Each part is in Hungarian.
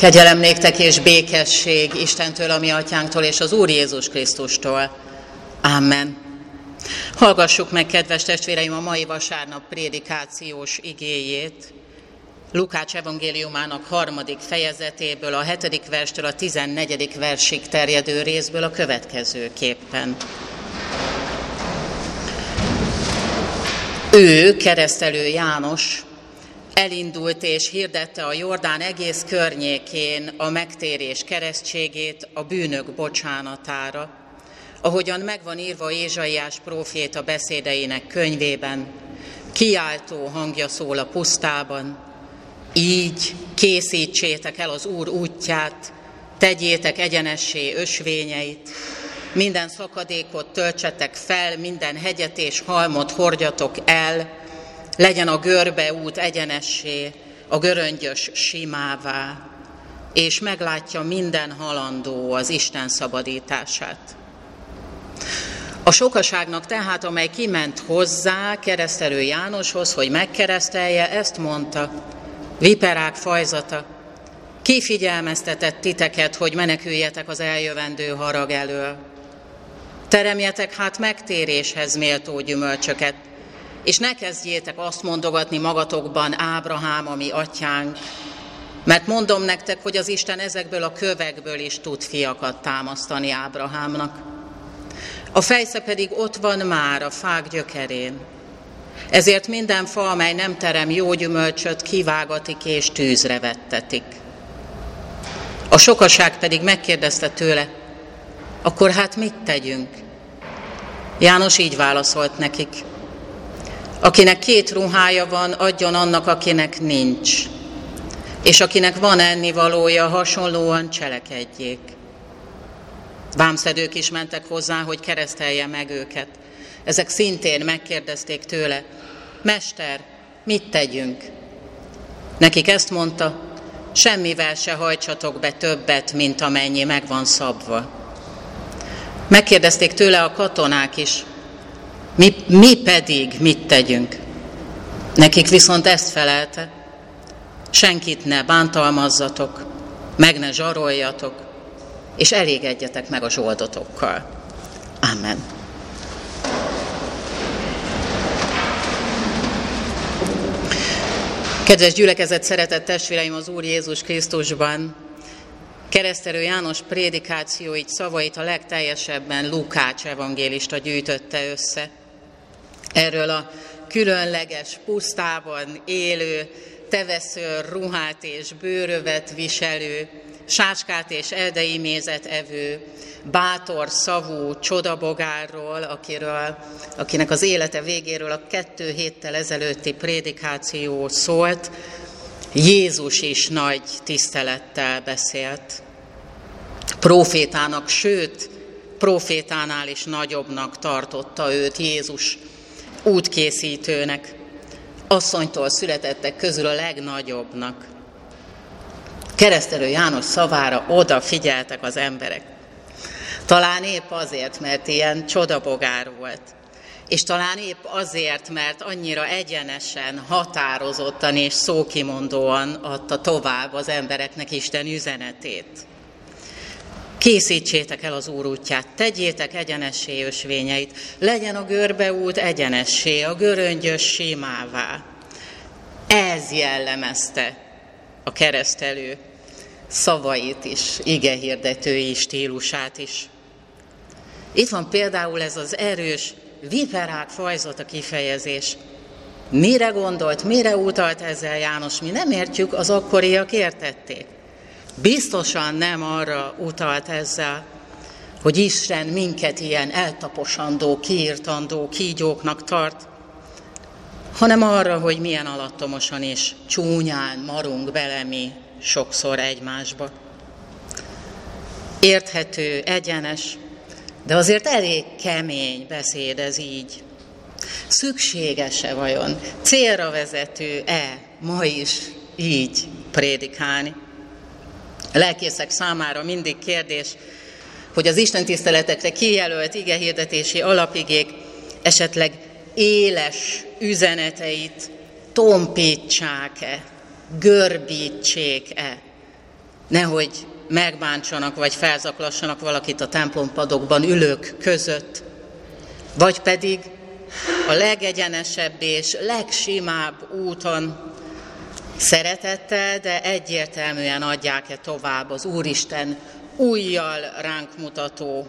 Kegyelem néktek és békesség Istentől, a mi atyánktól és az Úr Jézus Krisztustól. Amen. Hallgassuk meg, kedves testvéreim, a mai vasárnap prédikációs igéjét. Lukács evangéliumának harmadik fejezetéből, a hetedik verstől a tizennegyedik versig terjedő részből a következőképpen. Ő, keresztelő János, elindult és hirdette a Jordán egész környékén a megtérés keresztségét a bűnök bocsánatára, ahogyan megvan írva Ézsaiás próféta beszédeinek könyvében, kiáltó hangja szól a pusztában, így készítsétek el az Úr útját, tegyétek egyenessé ösvényeit, minden szakadékot töltsetek fel, minden hegyet és halmot hordjatok el, legyen a görbe út egyenessé, a göröngyös simává, és meglátja minden halandó az Isten szabadítását. A sokaságnak tehát, amely kiment hozzá keresztelő Jánoshoz, hogy megkeresztelje, ezt mondta, viperák fajzata, ki figyelmeztetett titeket, hogy meneküljetek az eljövendő harag elől? Teremjetek hát megtéréshez méltó gyümölcsöket, és ne kezdjétek azt mondogatni magatokban, Ábrahám, ami atyánk, mert mondom nektek, hogy az Isten ezekből a kövekből is tud fiakat támasztani Ábrahámnak. A fejsze pedig ott van már a fák gyökerén. Ezért minden fa, amely nem terem jó gyümölcsöt, kivágatik és tűzre vettetik. A sokaság pedig megkérdezte tőle, akkor hát mit tegyünk? János így válaszolt nekik, Akinek két ruhája van, adjon annak, akinek nincs. És akinek van ennivalója, hasonlóan cselekedjék. Vámszedők is mentek hozzá, hogy keresztelje meg őket. Ezek szintén megkérdezték tőle, Mester, mit tegyünk? Nekik ezt mondta, semmivel se hajtsatok be többet, mint amennyi meg van szabva. Megkérdezték tőle a katonák is, mi, mi pedig mit tegyünk? Nekik viszont ezt felelte, senkit ne bántalmazzatok, meg ne zsaroljatok, és elégedjetek meg a zsoldatokkal. Amen. Kedves gyülekezet, szeretett testvéreim az Úr Jézus Krisztusban, Keresztelő János prédikációit, szavait a legteljesebben Lukács evangélista gyűjtötte össze erről a különleges pusztában élő, teveszőr ruhát és bőrövet viselő, sáskát és erdei mézet evő, bátor szavú csodabogárról, akiről, akinek az élete végéről a kettő héttel ezelőtti prédikáció szólt, Jézus is nagy tisztelettel beszélt. Profétának, sőt, profétánál is nagyobbnak tartotta őt Jézus útkészítőnek, asszonytól születettek közül a legnagyobbnak. Keresztelő János szavára oda figyeltek az emberek. Talán épp azért, mert ilyen csodabogár volt. És talán épp azért, mert annyira egyenesen, határozottan és szókimondóan adta tovább az embereknek Isten üzenetét. Készítsétek el az Úr útját, tegyétek egyenessé ösvényeit, legyen a görbe út egyenessé, a göröngyös simává. Ez jellemezte a keresztelő szavait is, igehirdetői stílusát is. Itt van például ez az erős, viperák fajzott a kifejezés. Mire gondolt, mire utalt ezzel János? Mi nem értjük, az akkoriak értették. Biztosan nem arra utalt ezzel, hogy Isten minket ilyen eltaposandó, kiirtandó kígyóknak tart, hanem arra, hogy milyen alattomosan és csúnyán marunk bele mi sokszor egymásba. Érthető, egyenes, de azért elég kemény beszéd ez így. Szükséges-e vajon, célra vezető-e ma is így prédikálni? Lelkészek számára mindig kérdés, hogy az Isten tiszteletekre kijelölt igehirdetési alapigék esetleg éles üzeneteit tompítsák-e, görbítsék-e. nehogy megbántsanak vagy felzaklassanak valakit a templompadokban ülők között, vagy pedig a legegyenesebb és legsimább úton szeretettel, de egyértelműen adják-e tovább az Úristen újjal ránk mutató,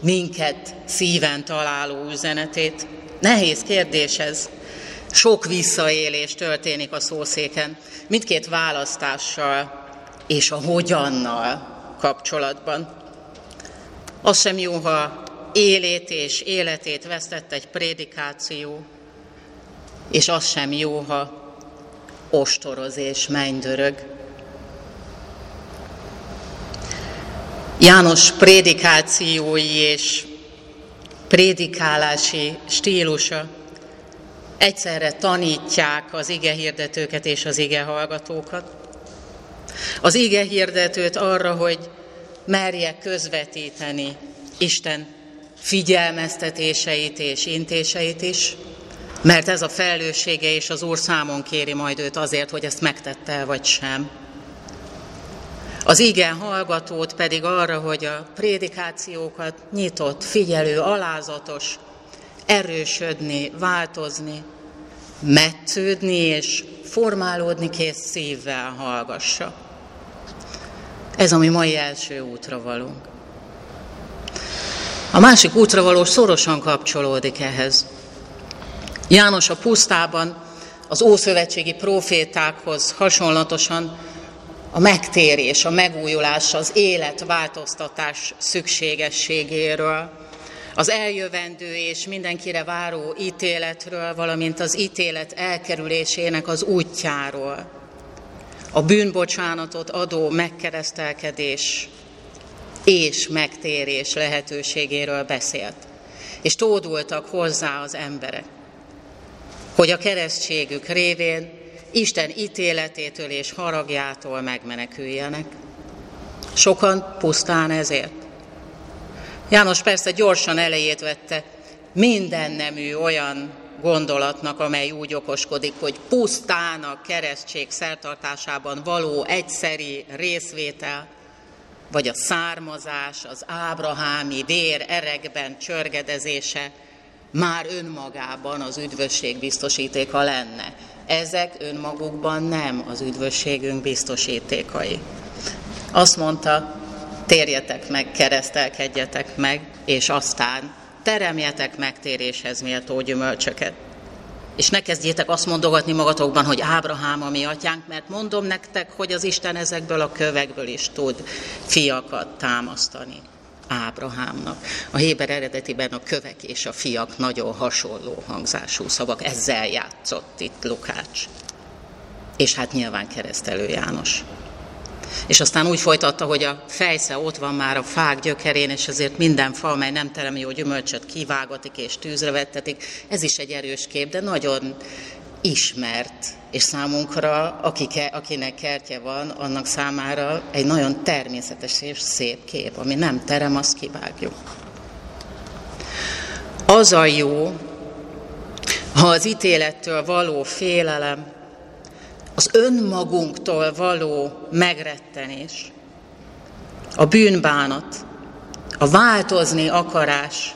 minket szíven találó üzenetét. Nehéz kérdés ez. Sok visszaélés történik a szószéken, mindkét választással és a hogyannal kapcsolatban. Az sem jó, ha élét és életét vesztett egy prédikáció, és az sem jó, ha ostoroz és mennydörög. János prédikációi és prédikálási stílusa egyszerre tanítják az ige hirdetőket és az ige hallgatókat. Az ige hirdetőt arra, hogy merje közvetíteni Isten figyelmeztetéseit és intéseit is, mert ez a felelőssége, és az Úr számon kéri majd őt azért, hogy ezt megtette vagy sem. Az igen hallgatót pedig arra, hogy a prédikációkat nyitott, figyelő, alázatos, erősödni, változni, metsződni és formálódni kész szívvel hallgassa. Ez a mi mai első útra valunk. A másik útra való szorosan kapcsolódik ehhez. János a pusztában az ószövetségi profétákhoz hasonlatosan a megtérés, a megújulás, az életváltoztatás szükségességéről, az eljövendő és mindenkire váró ítéletről, valamint az ítélet elkerülésének az útjáról, a bűnbocsánatot adó megkeresztelkedés és megtérés lehetőségéről beszélt. És tódultak hozzá az emberek hogy a keresztségük révén Isten ítéletétől és haragjától megmeneküljenek. Sokan pusztán ezért. János persze gyorsan elejét vette minden nemű olyan gondolatnak, amely úgy okoskodik, hogy pusztán a keresztség szertartásában való egyszeri részvétel, vagy a származás, az ábrahámi vér erekben csörgedezése már önmagában az üdvösség biztosítéka lenne. Ezek önmagukban nem az üdvösségünk biztosítékai. Azt mondta, térjetek meg, keresztelkedjetek meg, és aztán teremjetek megtéréshez méltó gyümölcsöket. És ne kezdjétek azt mondogatni magatokban, hogy Ábrahám a mi atyánk, mert mondom nektek, hogy az Isten ezekből a kövekből is tud fiakat támasztani. Ábrahámnak. A Héber eredetiben a kövek és a fiak nagyon hasonló hangzású szavak, ezzel játszott itt Lukács. És hát nyilván keresztelő János. És aztán úgy folytatta, hogy a fejsze ott van már a fák gyökerén, és ezért minden fa, mely nem terem jó gyümölcsöt, kivágatik és tűzre vettetik. Ez is egy erős kép, de nagyon ismert, és számunkra, akike, akinek kertje van, annak számára egy nagyon természetes és szép kép, ami nem terem, azt kivágjuk. Az a jó, ha az ítélettől való félelem, az önmagunktól való megrettenés, a bűnbánat, a változni akarás,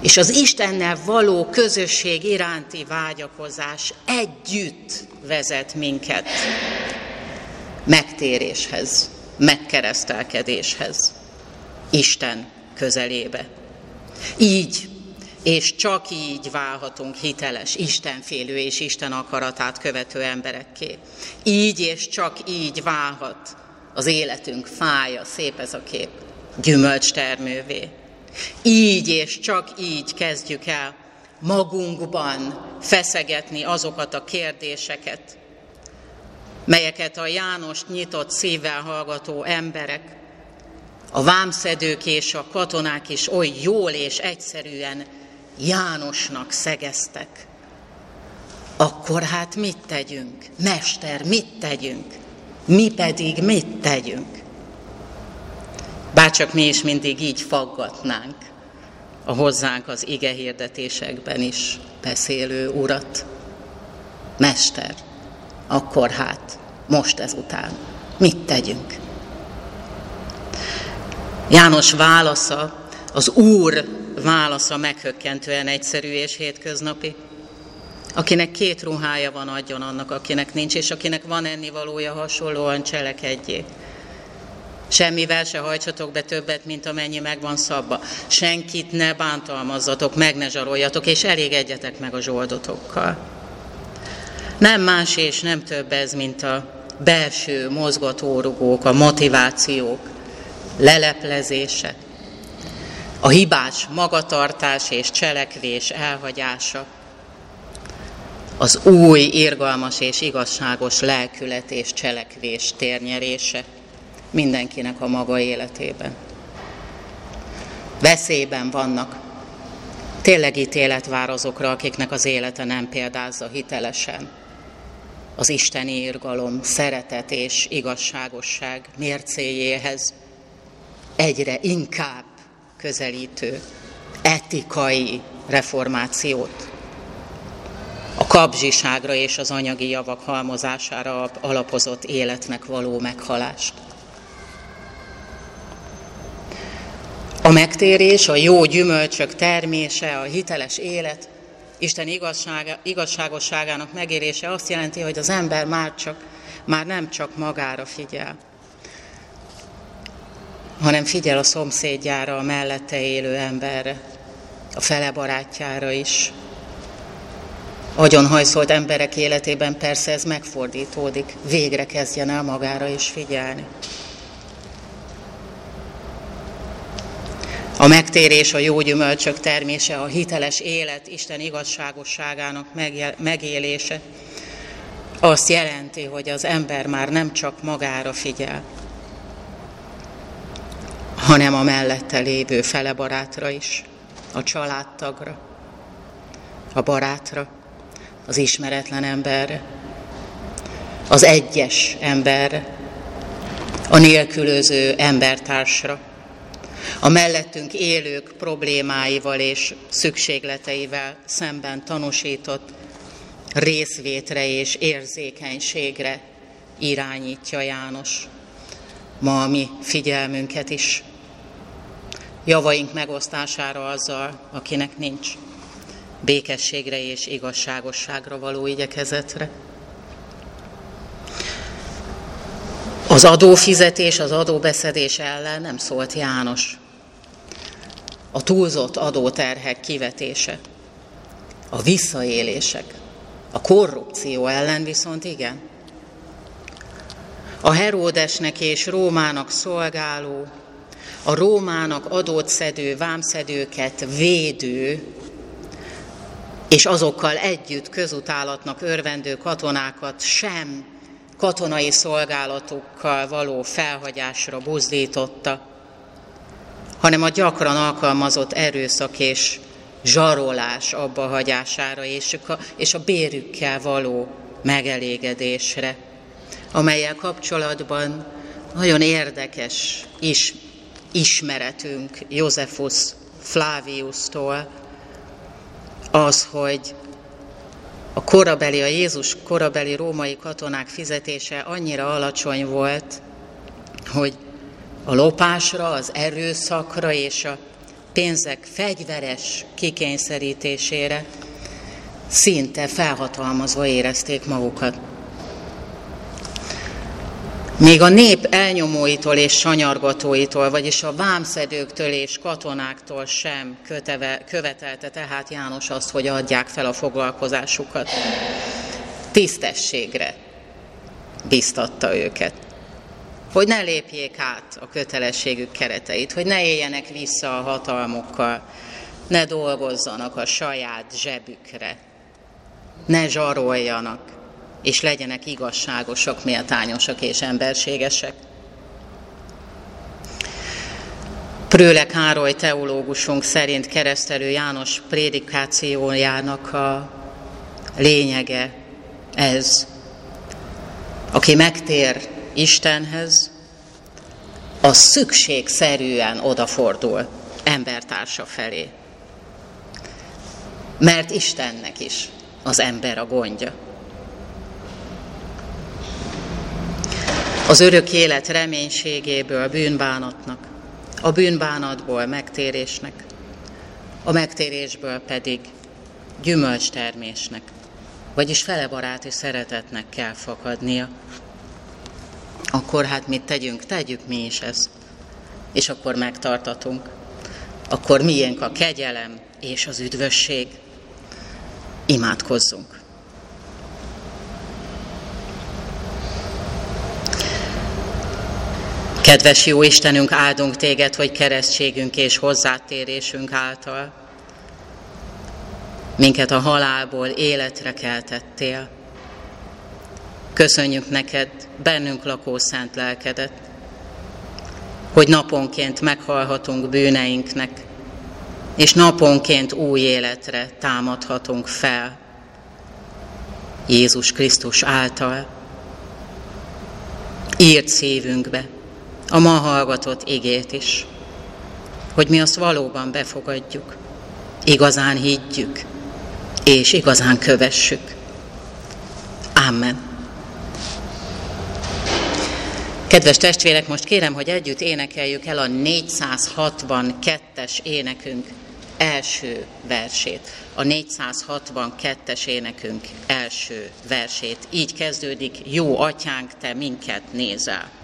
és az Istennel való közösség iránti vágyakozás együtt vezet minket megtéréshez, megkeresztelkedéshez, Isten közelébe. Így és csak így válhatunk hiteles, Istenfélő és Isten akaratát követő emberekké. Így és csak így válhat az életünk fája, szép ez a kép, gyümölcstermővé. Így és csak így kezdjük el magunkban feszegetni azokat a kérdéseket, melyeket a János nyitott szívvel hallgató emberek, a vámszedők és a katonák is oly jól és egyszerűen Jánosnak szegeztek. Akkor hát mit tegyünk? Mester, mit tegyünk? Mi pedig mit tegyünk? Bárcsak mi is mindig így faggatnánk a hozzánk az ige hirdetésekben is beszélő urat. Mester, akkor hát, most ezután, mit tegyünk? János válasza, az Úr válasza meghökkentően egyszerű és hétköznapi. Akinek két ruhája van, adjon annak, akinek nincs, és akinek van ennivalója, hasonlóan cselekedjék. Semmivel se hajtsatok be többet, mint amennyi meg van szabva. Senkit ne bántalmazzatok, meg ne zsaroljatok, és elégedjetek meg a zsoldotokkal. Nem más és nem több ez, mint a belső mozgatórugók, a motivációk leleplezése, a hibás magatartás és cselekvés elhagyása, az új, irgalmas és igazságos lelkület és cselekvés térnyerése mindenkinek a maga életében. Veszélyben vannak. Tényleg ítélet vár azokra, akiknek az élete nem példázza hitelesen. Az isteni irgalom, szeretet és igazságosság mércéjéhez egyre inkább közelítő etikai reformációt a kapzsiságra és az anyagi javak halmozására alapozott életnek való meghalást. A megtérés, a jó gyümölcsök termése, a hiteles élet, Isten igazsága, igazságosságának megérése azt jelenti, hogy az ember már, csak, már nem csak magára figyel, hanem figyel a szomszédjára, a mellette élő emberre, a fele barátjára is, agyonhajszolt emberek életében persze ez megfordítódik, végre kezdjen el magára is figyelni. Megtérés, a jó gyümölcsök termése, a hiteles élet, Isten igazságosságának megélése. Azt jelenti, hogy az ember már nem csak magára figyel, hanem a mellette lévő fele barátra is, a családtagra, a barátra, az ismeretlen emberre, az egyes emberre, a nélkülöző embertársra, a mellettünk élők problémáival és szükségleteivel szemben tanúsított részvétre és érzékenységre irányítja János ma a mi figyelmünket is. Javaink megosztására azzal, akinek nincs békességre és igazságosságra való igyekezetre. Az adófizetés, az adóbeszedés ellen nem szólt János. A túlzott adóterhek kivetése, a visszaélések, a korrupció ellen viszont igen. A Heródesnek és Rómának szolgáló, a Rómának adót szedő, vámszedőket védő és azokkal együtt közutálatnak örvendő katonákat sem katonai szolgálatukkal való felhagyásra buzdította, hanem a gyakran alkalmazott erőszak és zsarolás abba hagyására és a, és a bérükkel való megelégedésre, amelyel kapcsolatban nagyon érdekes is, ismeretünk Józsefus Flaviustól, az, hogy a korabeli, a Jézus korabeli római katonák fizetése annyira alacsony volt, hogy a lopásra, az erőszakra és a pénzek fegyveres kikényszerítésére szinte felhatalmazva érezték magukat. Még a nép elnyomóitól és sanyargatóitól, vagyis a vámszedőktől és katonáktól sem köteve, követelte tehát János azt, hogy adják fel a foglalkozásukat. Tisztességre biztatta őket. Hogy ne lépjék át a kötelességük kereteit, hogy ne éljenek vissza a hatalmukkal, ne dolgozzanak a saját zsebükre, ne zsaroljanak, és legyenek igazságosak, méltányosak és emberségesek. Prőle Károly teológusunk szerint keresztelő János prédikációjának a lényege ez. Aki megtér Istenhez, az szükségszerűen odafordul embertársa felé. Mert Istennek is az ember a gondja. Az örök élet reménységéből, bűnbánatnak, a bűnbánatból megtérésnek, a megtérésből pedig gyümölcstermésnek, vagyis felebaráti szeretetnek kell fakadnia. Akkor hát mit tegyünk? Tegyük mi is ezt. És akkor megtartatunk. Akkor miénk a kegyelem és az üdvösség. Imádkozzunk. Kedves jó Istenünk, áldunk téged, hogy keresztségünk és hozzátérésünk által minket a halálból életre keltettél. Köszönjük neked bennünk lakó szent lelkedet, hogy naponként meghalhatunk bűneinknek, és naponként új életre támadhatunk fel Jézus Krisztus által. Írt szívünkbe a ma hallgatott igét is, hogy mi azt valóban befogadjuk, igazán higgyük, és igazán kövessük. Amen. Kedves testvérek, most kérem, hogy együtt énekeljük el a 462-es énekünk első versét. A 462-es énekünk első versét. Így kezdődik, jó atyánk, te minket nézel.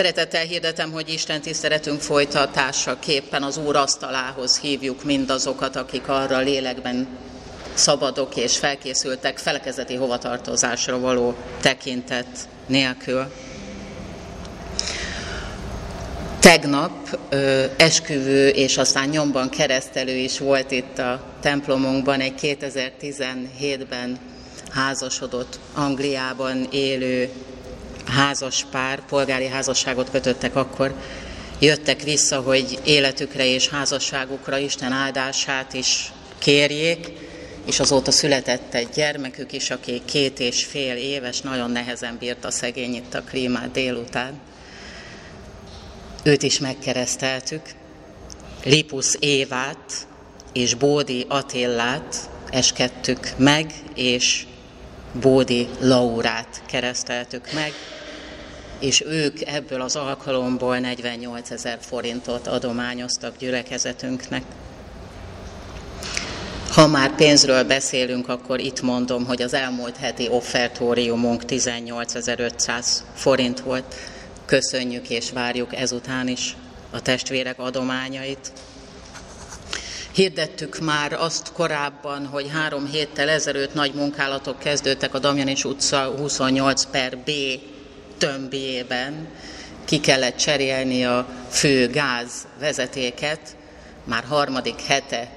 Szeretettel hirdetem, hogy Isten tiszteletünk folytatásaképpen az Úr asztalához hívjuk mindazokat, akik arra lélekben szabadok és felkészültek felekezeti hovatartozásra való tekintet nélkül. Tegnap ö, esküvő és aztán nyomban keresztelő is volt itt a templomunkban egy 2017-ben házasodott Angliában élő házas pár, polgári házasságot kötöttek akkor, jöttek vissza, hogy életükre és házasságukra Isten áldását is kérjék, és azóta született egy gyermekük is, aki két és fél éves, nagyon nehezen bírta szegény itt a klímát délután. Őt is megkereszteltük, Lipus Évát és Bódi Attillát eskedtük meg, és Bódi Laurát kereszteltük meg, és ők ebből az alkalomból 48 ezer forintot adományoztak gyülekezetünknek. Ha már pénzről beszélünk, akkor itt mondom, hogy az elmúlt heti offertóriumunk 18.500 forint volt. Köszönjük és várjuk ezután is a testvérek adományait. Hirdettük már azt korábban, hogy három héttel ezelőtt nagy munkálatok kezdődtek a Damjanis utca 28 per B tömbjében ki kellett cserélni a fő gáz vezetéket, már harmadik hete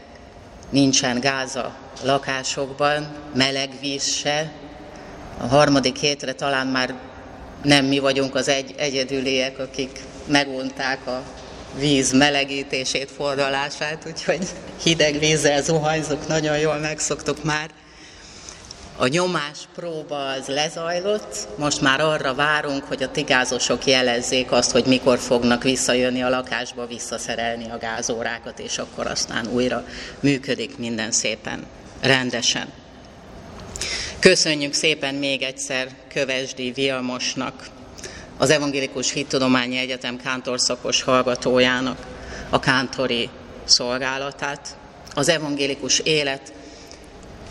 nincsen gáz a lakásokban, meleg víz se. A harmadik hétre talán már nem mi vagyunk az egy, egyedüliek, akik megunták a víz melegítését, fordulását, úgyhogy hideg vízzel zuhanyzok, nagyon jól megszoktuk már. A nyomás próba az lezajlott, most már arra várunk, hogy a tigázosok jelezzék azt, hogy mikor fognak visszajönni a lakásba, visszaszerelni a gázórákat, és akkor aztán újra működik minden szépen, rendesen. Köszönjük szépen még egyszer Kövesdi Vilmosnak az Evangélikus Hittudományi Egyetem kántorszakos hallgatójának a kántori szolgálatát. Az evangélikus élet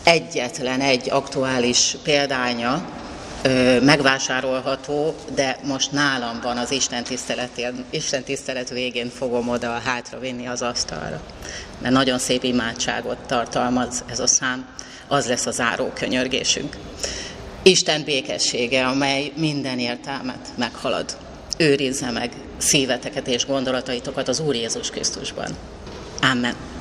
egyetlen egy aktuális példánya megvásárolható, de most nálam van az Isten, Isten tisztelet végén fogom oda hátra vinni az asztalra. Mert nagyon szép imádságot tartalmaz ez a szám, az lesz a záró könyörgésünk. Isten békessége, amely minden értelmet meghalad. Őrizze meg szíveteket és gondolataitokat az Úr Jézus Krisztusban. Amen.